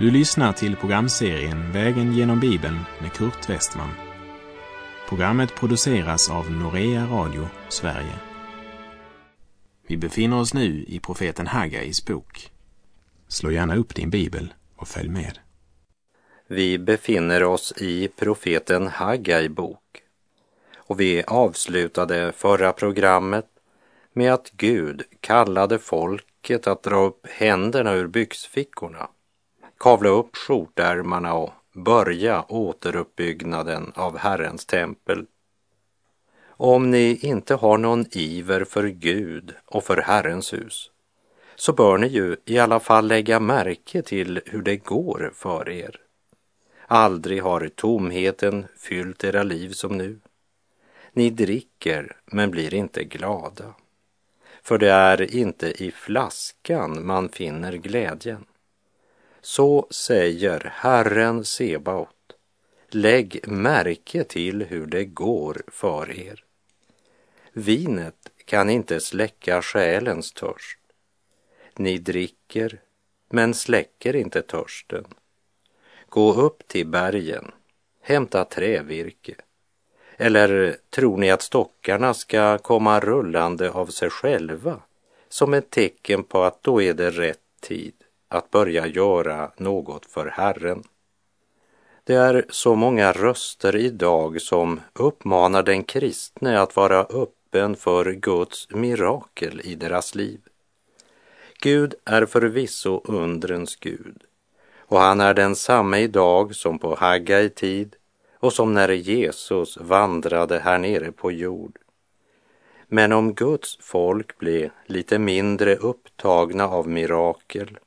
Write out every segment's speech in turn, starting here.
Du lyssnar till programserien Vägen genom Bibeln med Kurt Westman. Programmet produceras av Norea Radio Sverige. Vi befinner oss nu i profeten Haggais bok. Slå gärna upp din bibel och följ med. Vi befinner oss i profeten Haggai bok och vi avslutade förra programmet med att Gud kallade folket att dra upp händerna ur byxfickorna, kavla upp skjortärmarna och börja återuppbyggnaden av Herrens tempel. Om ni inte har någon iver för Gud och för Herrens hus så bör ni ju i alla fall lägga märke till hur det går för er. Aldrig har tomheten fyllt era liv som nu. Ni dricker men blir inte glada. För det är inte i flaskan man finner glädjen. Så säger Herren Sebaot. Lägg märke till hur det går för er. Vinet kan inte släcka själens törst. Ni dricker, men släcker inte törsten. Gå upp till bergen, hämta trävirke. Eller tror ni att stockarna ska komma rullande av sig själva som ett tecken på att då är det rätt tid att börja göra något för Herren? Det är så många röster idag som uppmanar den kristne att vara öppen för Guds mirakel i deras liv. Gud är förvisso undrens Gud och han är densamme idag som på Haggai tid och som när Jesus vandrade här nere på jord. Men om Guds folk blev lite mindre upptagna av mirakel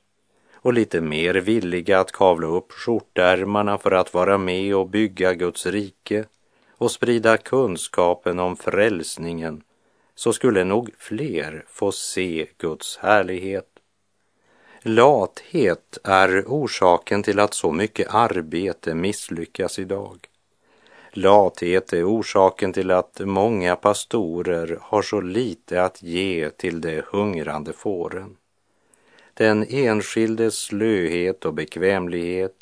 och lite mer villiga att kavla upp skjortärmarna för att vara med och bygga Guds rike och sprida kunskapen om frälsningen så skulle nog fler få se Guds härlighet. Lathet är orsaken till att så mycket arbete misslyckas idag. Lathet är orsaken till att många pastorer har så lite att ge till de hungrande fåren. Den enskildes slöhet och bekvämlighet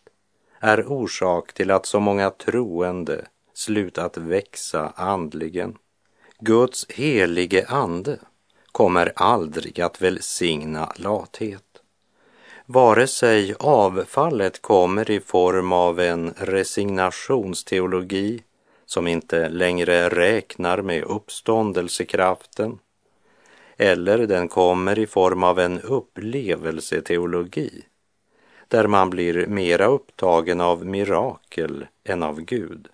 är orsak till att så många troende slutat växa andligen. Guds helige ande kommer aldrig att välsigna lathet. Vare sig avfallet kommer i form av en resignationsteologi som inte längre räknar med uppståndelsekraften eller den kommer i form av en upplevelseteologi där man blir mera upptagen av mirakel än av Gud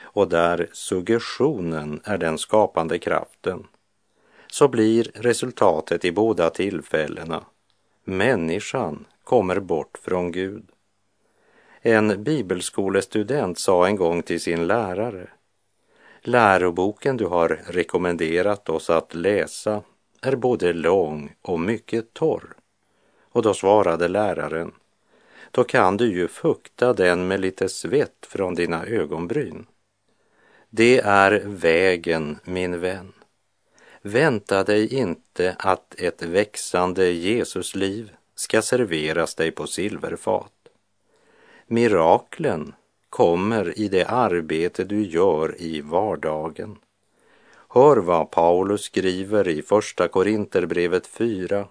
och där suggestionen är den skapande kraften så blir resultatet i båda tillfällena människan kommer bort från Gud. En bibelskolestudent sa en gång till sin lärare Läroboken du har rekommenderat oss att läsa är både lång och mycket torr. Och då svarade läraren Då kan du ju fukta den med lite svett från dina ögonbryn. Det är vägen, min vän. Vänta dig inte att ett växande Jesusliv ska serveras dig på silverfat. Miraklen kommer i det arbete du gör i vardagen. Hör vad Paulus skriver i Första Korinterbrevet 4,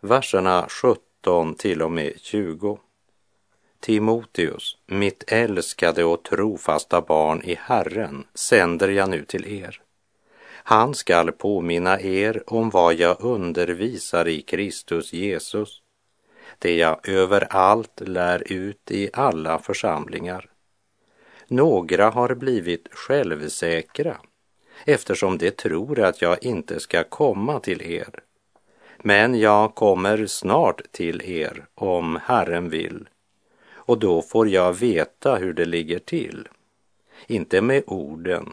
verserna 17 till och med 20. Timoteus, mitt älskade och trofasta barn i Herren, sänder jag nu till er. Han skall påminna er om vad jag undervisar i Kristus Jesus, det jag överallt lär ut i alla församlingar. Några har blivit självsäkra eftersom de tror att jag inte ska komma till er. Men jag kommer snart till er om Herren vill och då får jag veta hur det ligger till. Inte med orden,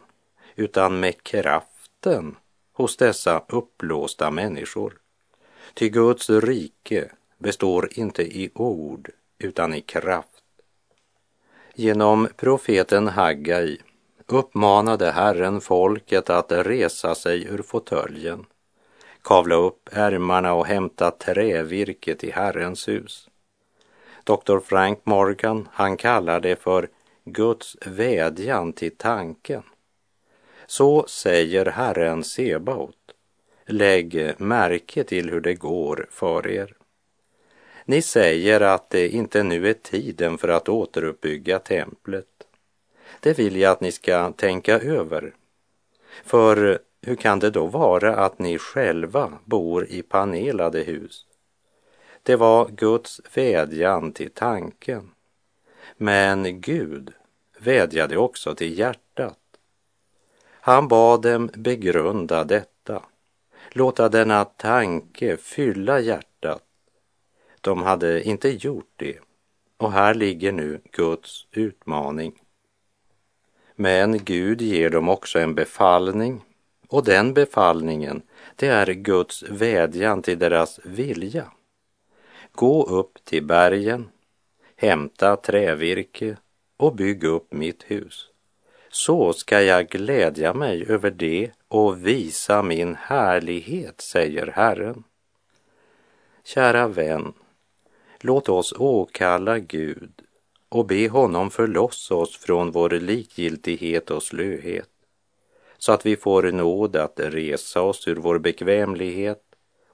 utan med kraften hos dessa uppblåsta människor. Ty Guds rike består inte i ord, utan i kraft. Genom profeten Haggai uppmanade Herren folket att resa sig ur fåtöljen, kavla upp ärmarna och hämta trävirket i Herrens hus. Dr. Frank Morgan, han kallar det för Guds vädjan till tanken. Så säger Herren Sebaot. Lägg märke till hur det går för er. Ni säger att det inte nu är tiden för att återuppbygga templet. Det vill jag att ni ska tänka över. För hur kan det då vara att ni själva bor i panelade hus? Det var Guds vädjan till tanken. Men Gud vädjade också till hjärtat. Han bad dem begrunda detta, låta denna tanke fylla hjärtat. De hade inte gjort det och här ligger nu Guds utmaning. Men Gud ger dem också en befallning och den befallningen, det är Guds vädjan till deras vilja. Gå upp till bergen, hämta trävirke och bygg upp mitt hus. Så ska jag glädja mig över det och visa min härlighet, säger Herren. Kära vän, låt oss åkalla Gud och be honom förlossa oss från vår likgiltighet och slöhet, så att vi får nåd att resa oss ur vår bekvämlighet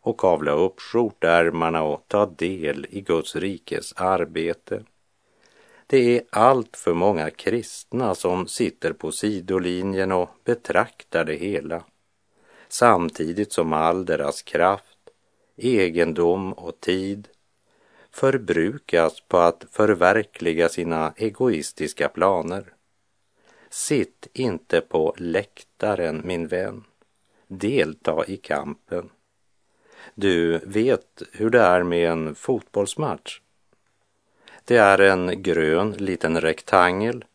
och kavla upp skjortärmarna och ta del i Guds rikes arbete. Det är allt för många kristna som sitter på sidolinjen och betraktar det hela, samtidigt som all deras kraft, egendom och tid förbrukas på att förverkliga sina egoistiska planer. Sitt inte på läktaren, min vän. Delta i kampen. Du vet hur det är med en fotbollsmatch. Det är en grön liten rektangel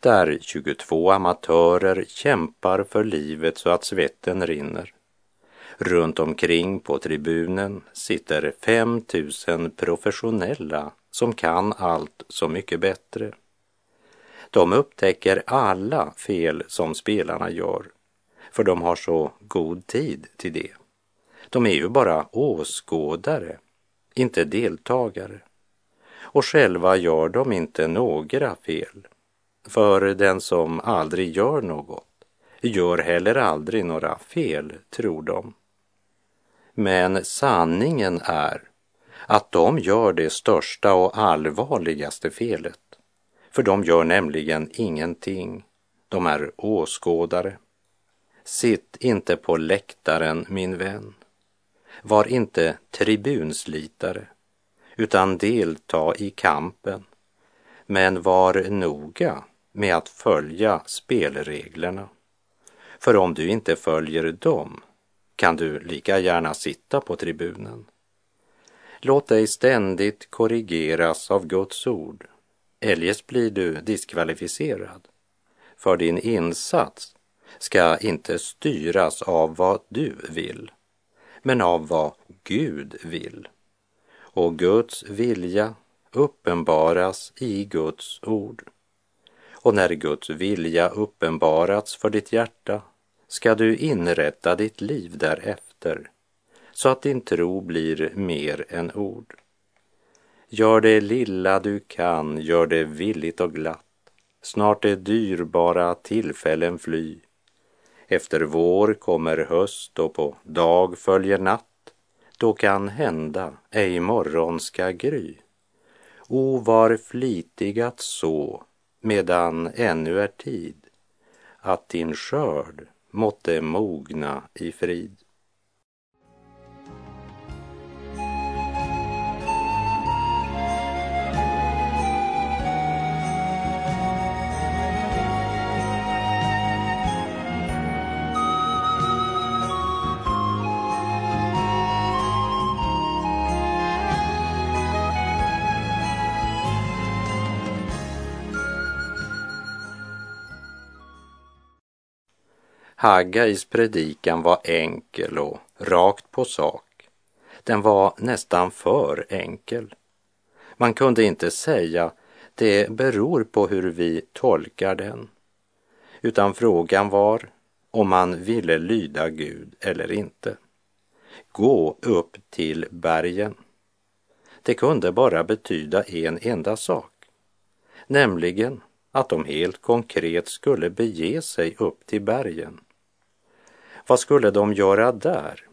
där 22 amatörer kämpar för livet så att svetten rinner. Runt omkring på tribunen sitter 5000 professionella som kan allt så mycket bättre. De upptäcker alla fel som spelarna gör, för de har så god tid till det. De är ju bara åskådare, inte deltagare. Och själva gör de inte några fel. För den som aldrig gör något gör heller aldrig några fel, tror de. Men sanningen är att de gör det största och allvarligaste felet. För de gör nämligen ingenting. De är åskådare. Sitt inte på läktaren, min vän. Var inte tribunslitare, utan delta i kampen. Men var noga med att följa spelreglerna. För om du inte följer dem kan du lika gärna sitta på tribunen. Låt dig ständigt korrigeras av Guds ord, eljest blir du diskvalificerad. För din insats ska inte styras av vad du vill, men av vad Gud vill. Och Guds vilja uppenbaras i Guds ord. Och när Guds vilja uppenbarats för ditt hjärta ska du inrätta ditt liv därefter så att din tro blir mer än ord. Gör det lilla du kan, gör det villigt och glatt. Snart är dyrbara tillfällen fly. Efter vår kommer höst och på dag följer natt. Då kan hända ej morgon ska gry. O, var flitig att så medan ännu är tid att din skörd måtte mogna i frid. Haggais predikan var enkel och rakt på sak. Den var nästan för enkel. Man kunde inte säga det beror på hur vi tolkar den. Utan frågan var om man ville lyda Gud eller inte. Gå upp till bergen. Det kunde bara betyda en enda sak, nämligen att de helt konkret skulle bege sig upp till bergen. Vad skulle de göra där?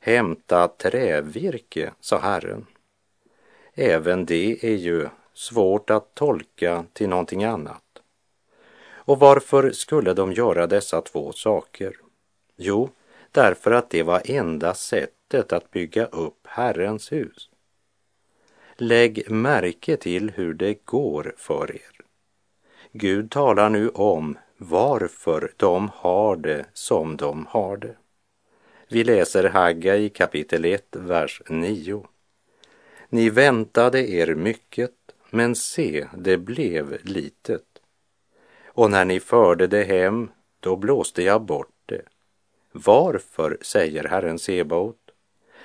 Hämta trävirke, sa Herren. Även det är ju svårt att tolka till någonting annat. Och varför skulle de göra dessa två saker? Jo, därför att det var enda sättet att bygga upp Herrens hus. Lägg märke till hur det går för er. Gud talar nu om varför de har det som de har det. Vi läser Hagga i kapitel 1, vers 9. Ni väntade er mycket, men se, det blev litet. Och när ni förde det hem, då blåste jag bort det. Varför, säger Herren Sebaot?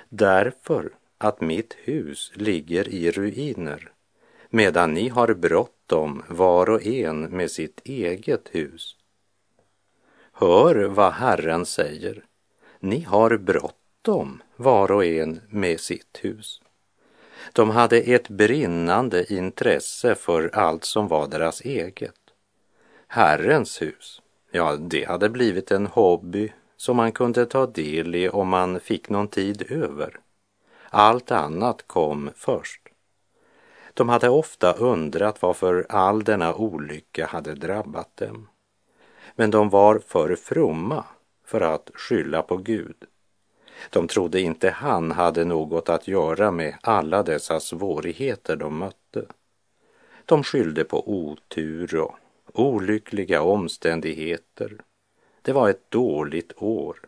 Därför att mitt hus ligger i ruiner, medan ni har bråttom var och en med sitt eget hus. Hör vad Herren säger. Ni har bråttom var och en med sitt hus. De hade ett brinnande intresse för allt som var deras eget. Herrens hus, ja, det hade blivit en hobby som man kunde ta del i om man fick någon tid över. Allt annat kom först. De hade ofta undrat varför all denna olycka hade drabbat dem. Men de var för fromma för att skylla på Gud. De trodde inte han hade något att göra med alla dessa svårigheter de mötte. De skyllde på otur och olyckliga omständigheter. Det var ett dåligt år.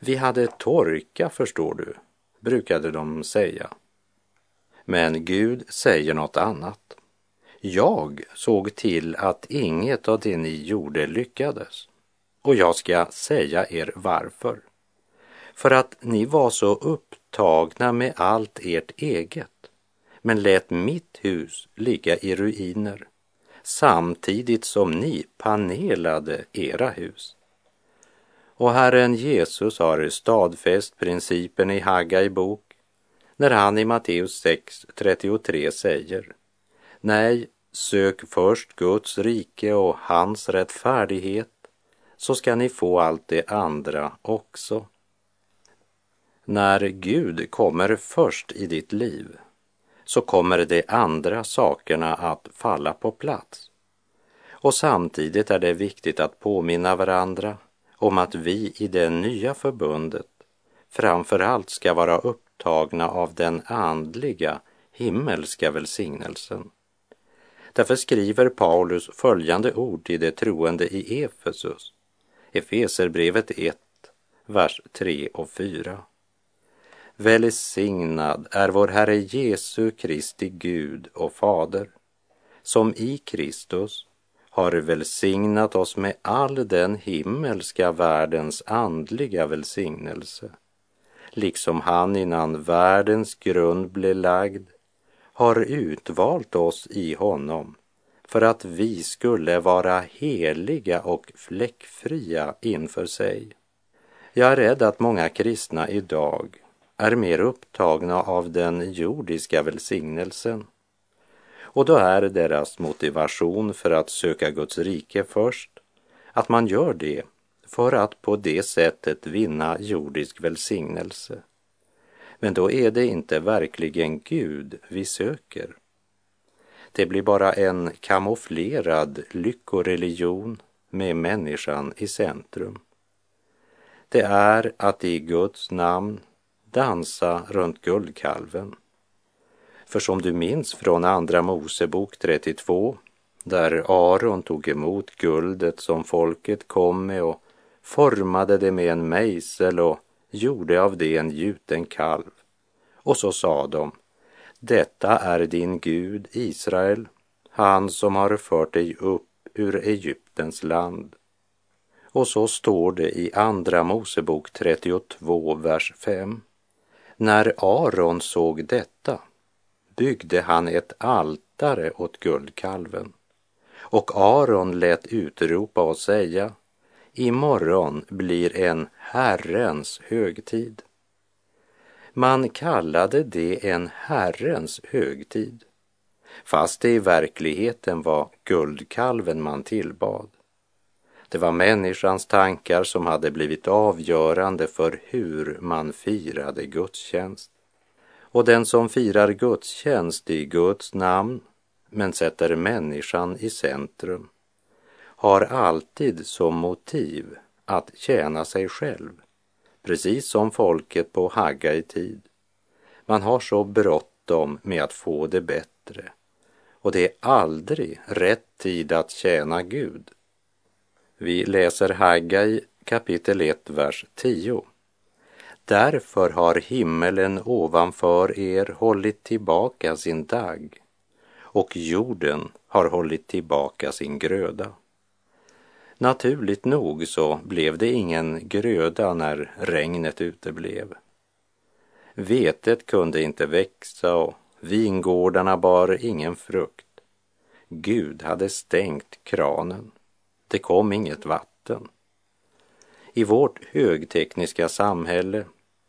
Vi hade torka, förstår du, brukade de säga. Men Gud säger något annat. Jag såg till att inget av det ni gjorde lyckades. Och jag ska säga er varför. För att ni var så upptagna med allt ert eget, men lät mitt hus ligga i ruiner samtidigt som ni panelade era hus. Och Herren Jesus har stadfäst principen i Haggai bok när han i Matteus 6.33 säger Nej, sök först Guds rike och hans rättfärdighet så ska ni få allt det andra också. När Gud kommer först i ditt liv så kommer de andra sakerna att falla på plats. Och samtidigt är det viktigt att påminna varandra om att vi i det nya förbundet framför allt ska vara upptagna av den andliga himmelska välsignelsen. Därför skriver Paulus följande ord till de troende i Efesus, Efeserbrevet 1, vers 3 och 4. Välsignad är vår Herre Jesu Kristi Gud och Fader, som i Kristus har välsignat oss med all den himmelska världens andliga välsignelse, liksom han innan världens grund blev lagd har utvalt oss i honom för att vi skulle vara heliga och fläckfria inför sig. Jag är rädd att många kristna idag är mer upptagna av den jordiska välsignelsen. Och då är deras motivation för att söka Guds rike först att man gör det för att på det sättet vinna jordisk välsignelse. Men då är det inte verkligen Gud vi söker. Det blir bara en kamouflerad lyckoreligion med människan i centrum. Det är att i Guds namn dansa runt guldkalven. För som du minns från Andra Mosebok 32, där Aron tog emot guldet som folket kom med och formade det med en mejsel och gjorde av det en gjuten kalv. Och så sa de, detta är din Gud Israel, han som har fört dig upp ur Egyptens land. Och så står det i Andra Mosebok 32, vers 5. När Aron såg detta byggde han ett altare åt guldkalven och Aron lät utropa och säga Imorgon blir en Herrens högtid. Man kallade det en Herrens högtid, fast det i verkligheten var guldkalven man tillbad. Det var människans tankar som hade blivit avgörande för hur man firade gudstjänst. Och den som firar gudstjänst i Guds namn men sätter människan i centrum har alltid som motiv att tjäna sig själv, precis som folket på Hagga i tid. Man har så bråttom med att få det bättre och det är aldrig rätt tid att tjäna Gud. Vi läser Haggai kapitel 1, vers 10. Därför har himmelen ovanför er hållit tillbaka sin dagg och jorden har hållit tillbaka sin gröda. Naturligt nog så blev det ingen gröda när regnet uteblev. Vetet kunde inte växa och vingårdarna bar ingen frukt. Gud hade stängt kranen. Det kom inget vatten. I vårt högtekniska samhälle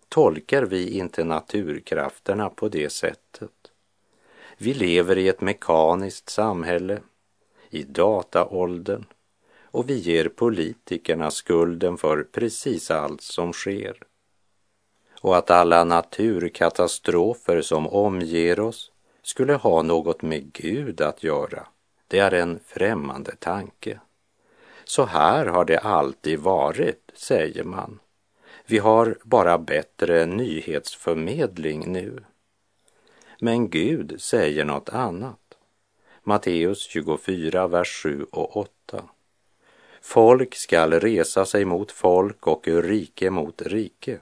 tolkar vi inte naturkrafterna på det sättet. Vi lever i ett mekaniskt samhälle, i dataåldern och vi ger politikerna skulden för precis allt som sker. Och att alla naturkatastrofer som omger oss skulle ha något med Gud att göra, det är en främmande tanke. Så här har det alltid varit, säger man. Vi har bara bättre nyhetsförmedling nu. Men Gud säger något annat. Matteus 24, vers 7 och 8. Folk skall resa sig mot folk och rike mot rike.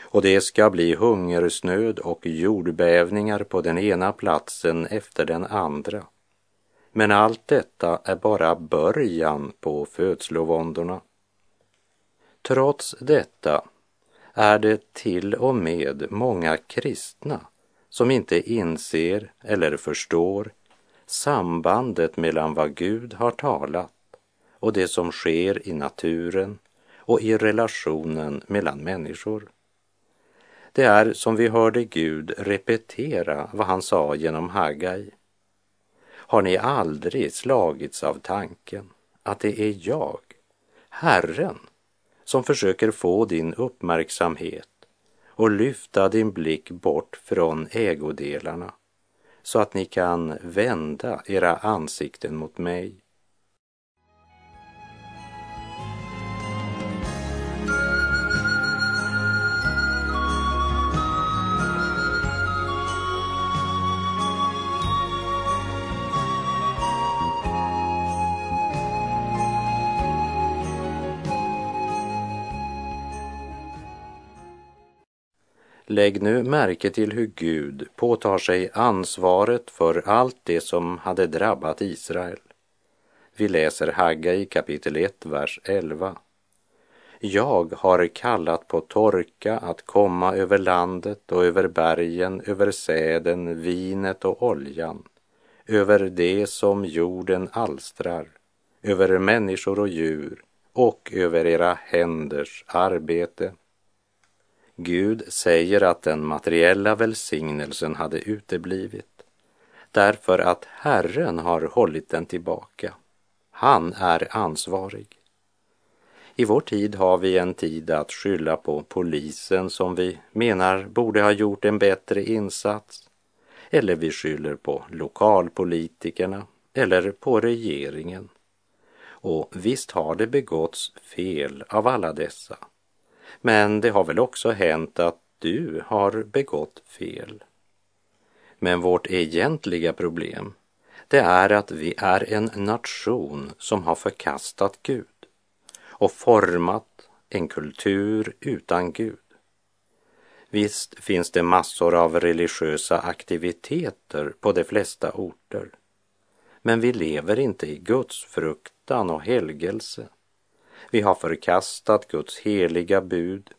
Och det ska bli hungersnöd och jordbävningar på den ena platsen efter den andra. Men allt detta är bara början på födslovåndorna. Trots detta är det till och med många kristna som inte inser eller förstår sambandet mellan vad Gud har talat och det som sker i naturen och i relationen mellan människor. Det är som vi hörde Gud repetera vad han sa genom Hagai. Har ni aldrig slagits av tanken att det är jag, Herren, som försöker få din uppmärksamhet och lyfta din blick bort från ägodelarna så att ni kan vända era ansikten mot mig Lägg nu märke till hur Gud påtar sig ansvaret för allt det som hade drabbat Israel. Vi läser Hagga i kapitel 1, vers 11. Jag har kallat på torka att komma över landet och över bergen, över säden, vinet och oljan, över det som jorden alstrar, över människor och djur och över era händers arbete. Gud säger att den materiella välsignelsen hade uteblivit därför att Herren har hållit den tillbaka. Han är ansvarig. I vår tid har vi en tid att skylla på polisen som vi menar borde ha gjort en bättre insats. Eller vi skyller på lokalpolitikerna eller på regeringen. Och visst har det begåtts fel av alla dessa. Men det har väl också hänt att du har begått fel. Men vårt egentliga problem, det är att vi är en nation som har förkastat Gud och format en kultur utan Gud. Visst finns det massor av religiösa aktiviteter på de flesta orter. Men vi lever inte i Guds fruktan och helgelse. Vi har förkastat Guds heliga bud,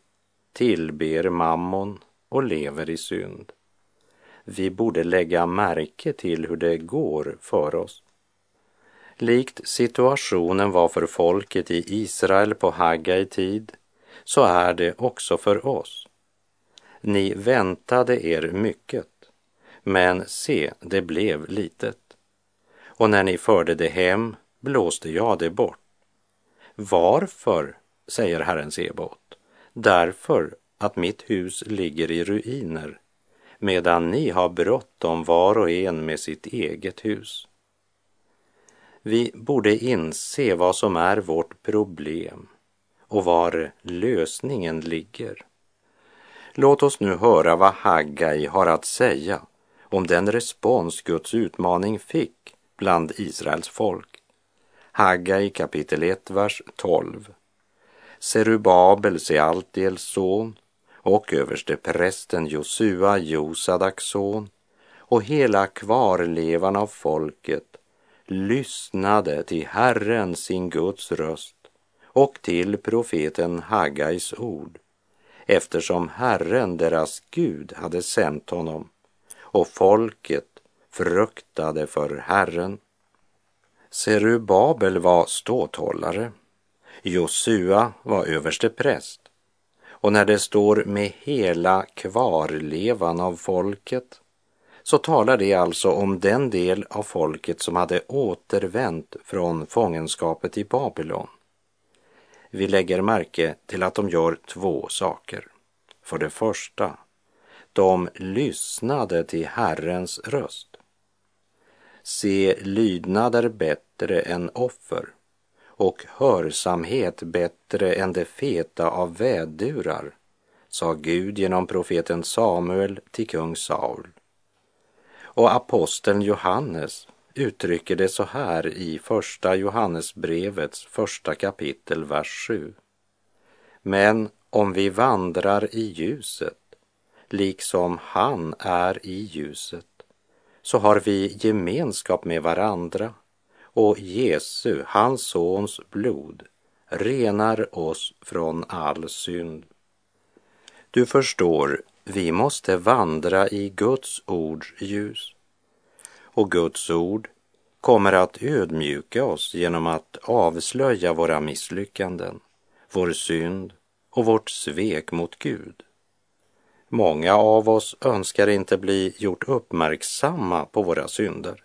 tillber mammon och lever i synd. Vi borde lägga märke till hur det går för oss. Likt situationen var för folket i Israel på Haggai tid så är det också för oss. Ni väntade er mycket, men se, det blev litet. Och när ni förde det hem blåste jag det bort. Varför, säger Herren Sebaot, därför att mitt hus ligger i ruiner, medan ni har bråttom var och en med sitt eget hus. Vi borde inse vad som är vårt problem och var lösningen ligger. Låt oss nu höra vad Haggai har att säga om den respons Guds utmaning fick bland Israels folk. Haggai kapitel 1, vers 12. Serubabel, Sealtiels son, och överste prästen Josua, Josadaks son, och hela kvarlevan av folket lyssnade till Herren sin Guds röst och till profeten Haggais ord eftersom Herren, deras Gud, hade sänt honom och folket fruktade för Herren. Serubabel var ståthållare, Josua var överste präst och när det står med hela kvarlevan av folket så talar det alltså om den del av folket som hade återvänt från fångenskapet i Babylon. Vi lägger märke till att de gör två saker. För det första, de lyssnade till Herrens röst. Se, lydnad är bättre än offer och hörsamhet bättre än det feta av vädurar, sa Gud genom profeten Samuel till kung Saul. Och aposteln Johannes uttrycker det så här i första Johannesbrevets första kapitel, vers 7. Men om vi vandrar i ljuset, liksom han är i ljuset, så har vi gemenskap med varandra och Jesu, hans sons blod, renar oss från all synd. Du förstår, vi måste vandra i Guds ords ljus. Och Guds ord kommer att ödmjuka oss genom att avslöja våra misslyckanden, vår synd och vårt svek mot Gud. Många av oss önskar inte bli gjort uppmärksamma på våra synder.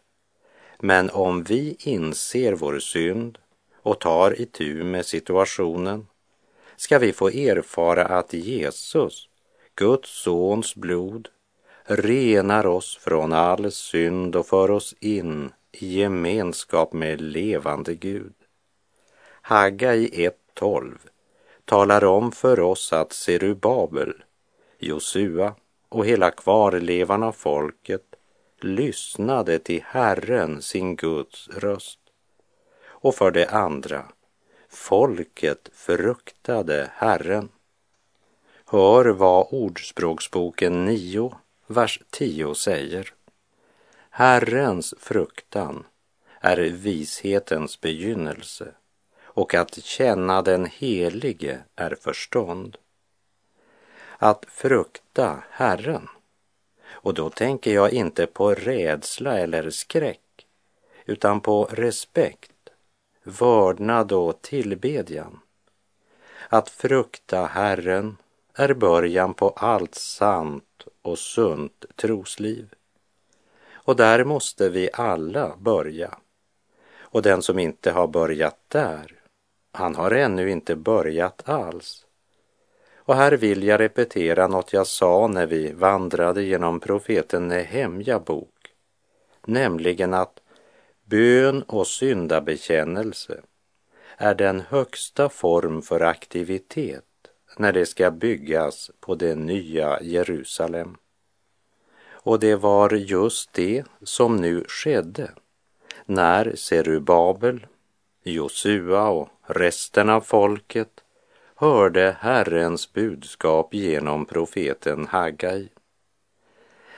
Men om vi inser vår synd och tar itu med situationen ska vi få erfara att Jesus, Guds sons blod, renar oss från all synd och för oss in i gemenskap med levande Gud. Haggai 1.12 talar om för oss att Serubabel, Josua och hela kvarlevan av folket lyssnade till Herren, sin Guds röst. Och för det andra, folket fruktade Herren. Hör vad Ordspråksboken 9, vers 10 säger. Herrens fruktan är vishetens begynnelse och att känna den helige är förstånd. Att frukta Herren, och då tänker jag inte på rädsla eller skräck, utan på respekt, vördnad och tillbedjan. Att frukta Herren är början på allt sant och sunt trosliv. Och där måste vi alla börja. Och den som inte har börjat där, han har ännu inte börjat alls. Och här vill jag repetera något jag sa när vi vandrade genom profeten Nehemja bok, nämligen att bön och syndabekännelse är den högsta form för aktivitet när det ska byggas på det nya Jerusalem. Och det var just det som nu skedde när Serubabel, Josua och resten av folket hörde Herrens budskap genom profeten Haggai.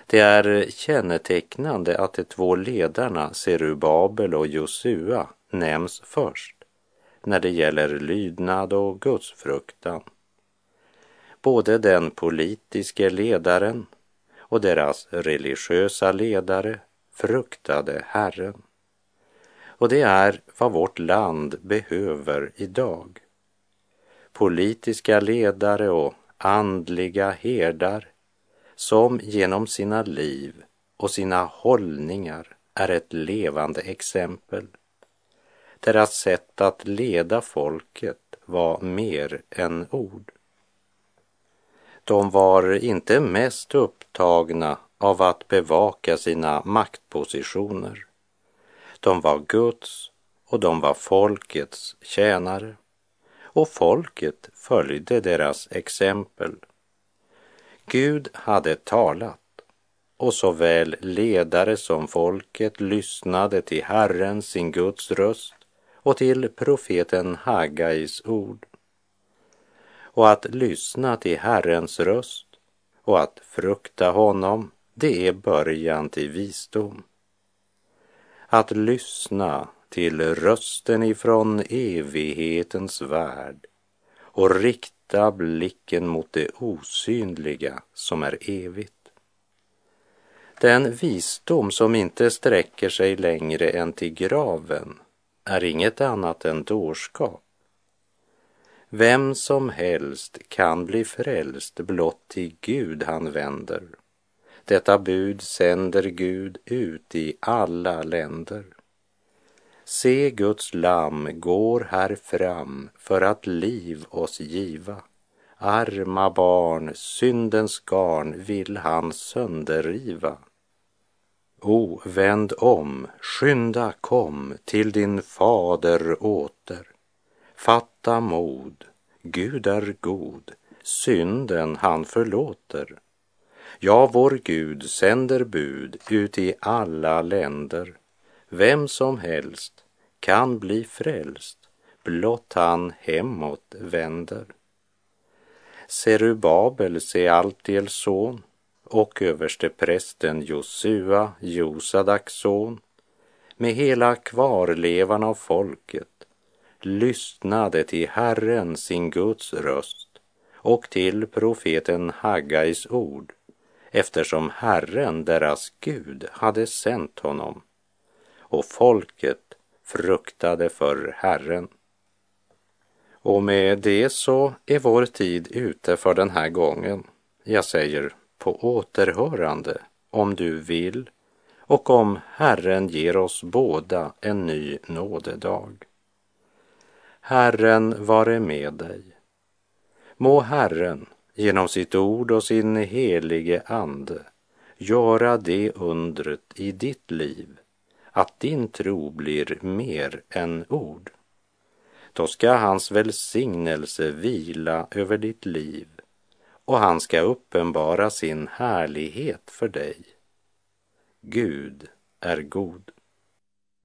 Det är kännetecknande att de två ledarna Serubabel och Josua nämns först när det gäller lydnad och gudsfruktan. Både den politiske ledaren och deras religiösa ledare fruktade Herren. Och det är vad vårt land behöver idag. Politiska ledare och andliga herdar som genom sina liv och sina hållningar är ett levande exempel. Deras sätt att leda folket var mer än ord. De var inte mest upptagna av att bevaka sina maktpositioner. De var Guds och de var folkets tjänare. Och folket följde deras exempel. Gud hade talat och såväl ledare som folket lyssnade till Herren, sin Guds röst och till profeten Hagais ord. Och att lyssna till Herrens röst och att frukta honom, det är början till visdom. Att lyssna till rösten ifrån evighetens värld och rikta blicken mot det osynliga som är evigt. Den visdom som inte sträcker sig längre än till graven är inget annat än dårskap. Vem som helst kan bli frälst blott till Gud han vänder. Detta bud sänder Gud ut i alla länder. Se Guds lamm går här fram för att liv oss giva. Arma barn, syndens garn vill han sönderriva. O, vänd om, skynda kom till din fader åter. Fatta mod, Gud är god, synden han förlåter. Ja, vår Gud sänder bud ut i alla länder. Vem som helst kan bli frälst, blott han hemåt vänder. Serubabel, Sealtiels son, och översteprästen Josua, Josadaks son, med hela kvarlevan av folket, lyssnade till Herren, sin Guds röst och till profeten Haggais ord, eftersom Herren, deras Gud, hade sänt honom. Och folket fruktade för Herren. Och med det så är vår tid ute för den här gången. Jag säger på återhörande om du vill och om Herren ger oss båda en ny nådedag. Herren vare med dig. Må Herren genom sitt ord och sin helige ande göra det undret i ditt liv att din tro blir mer än ord. Då ska hans välsignelse vila över ditt liv och han ska uppenbara sin härlighet för dig. Gud är god.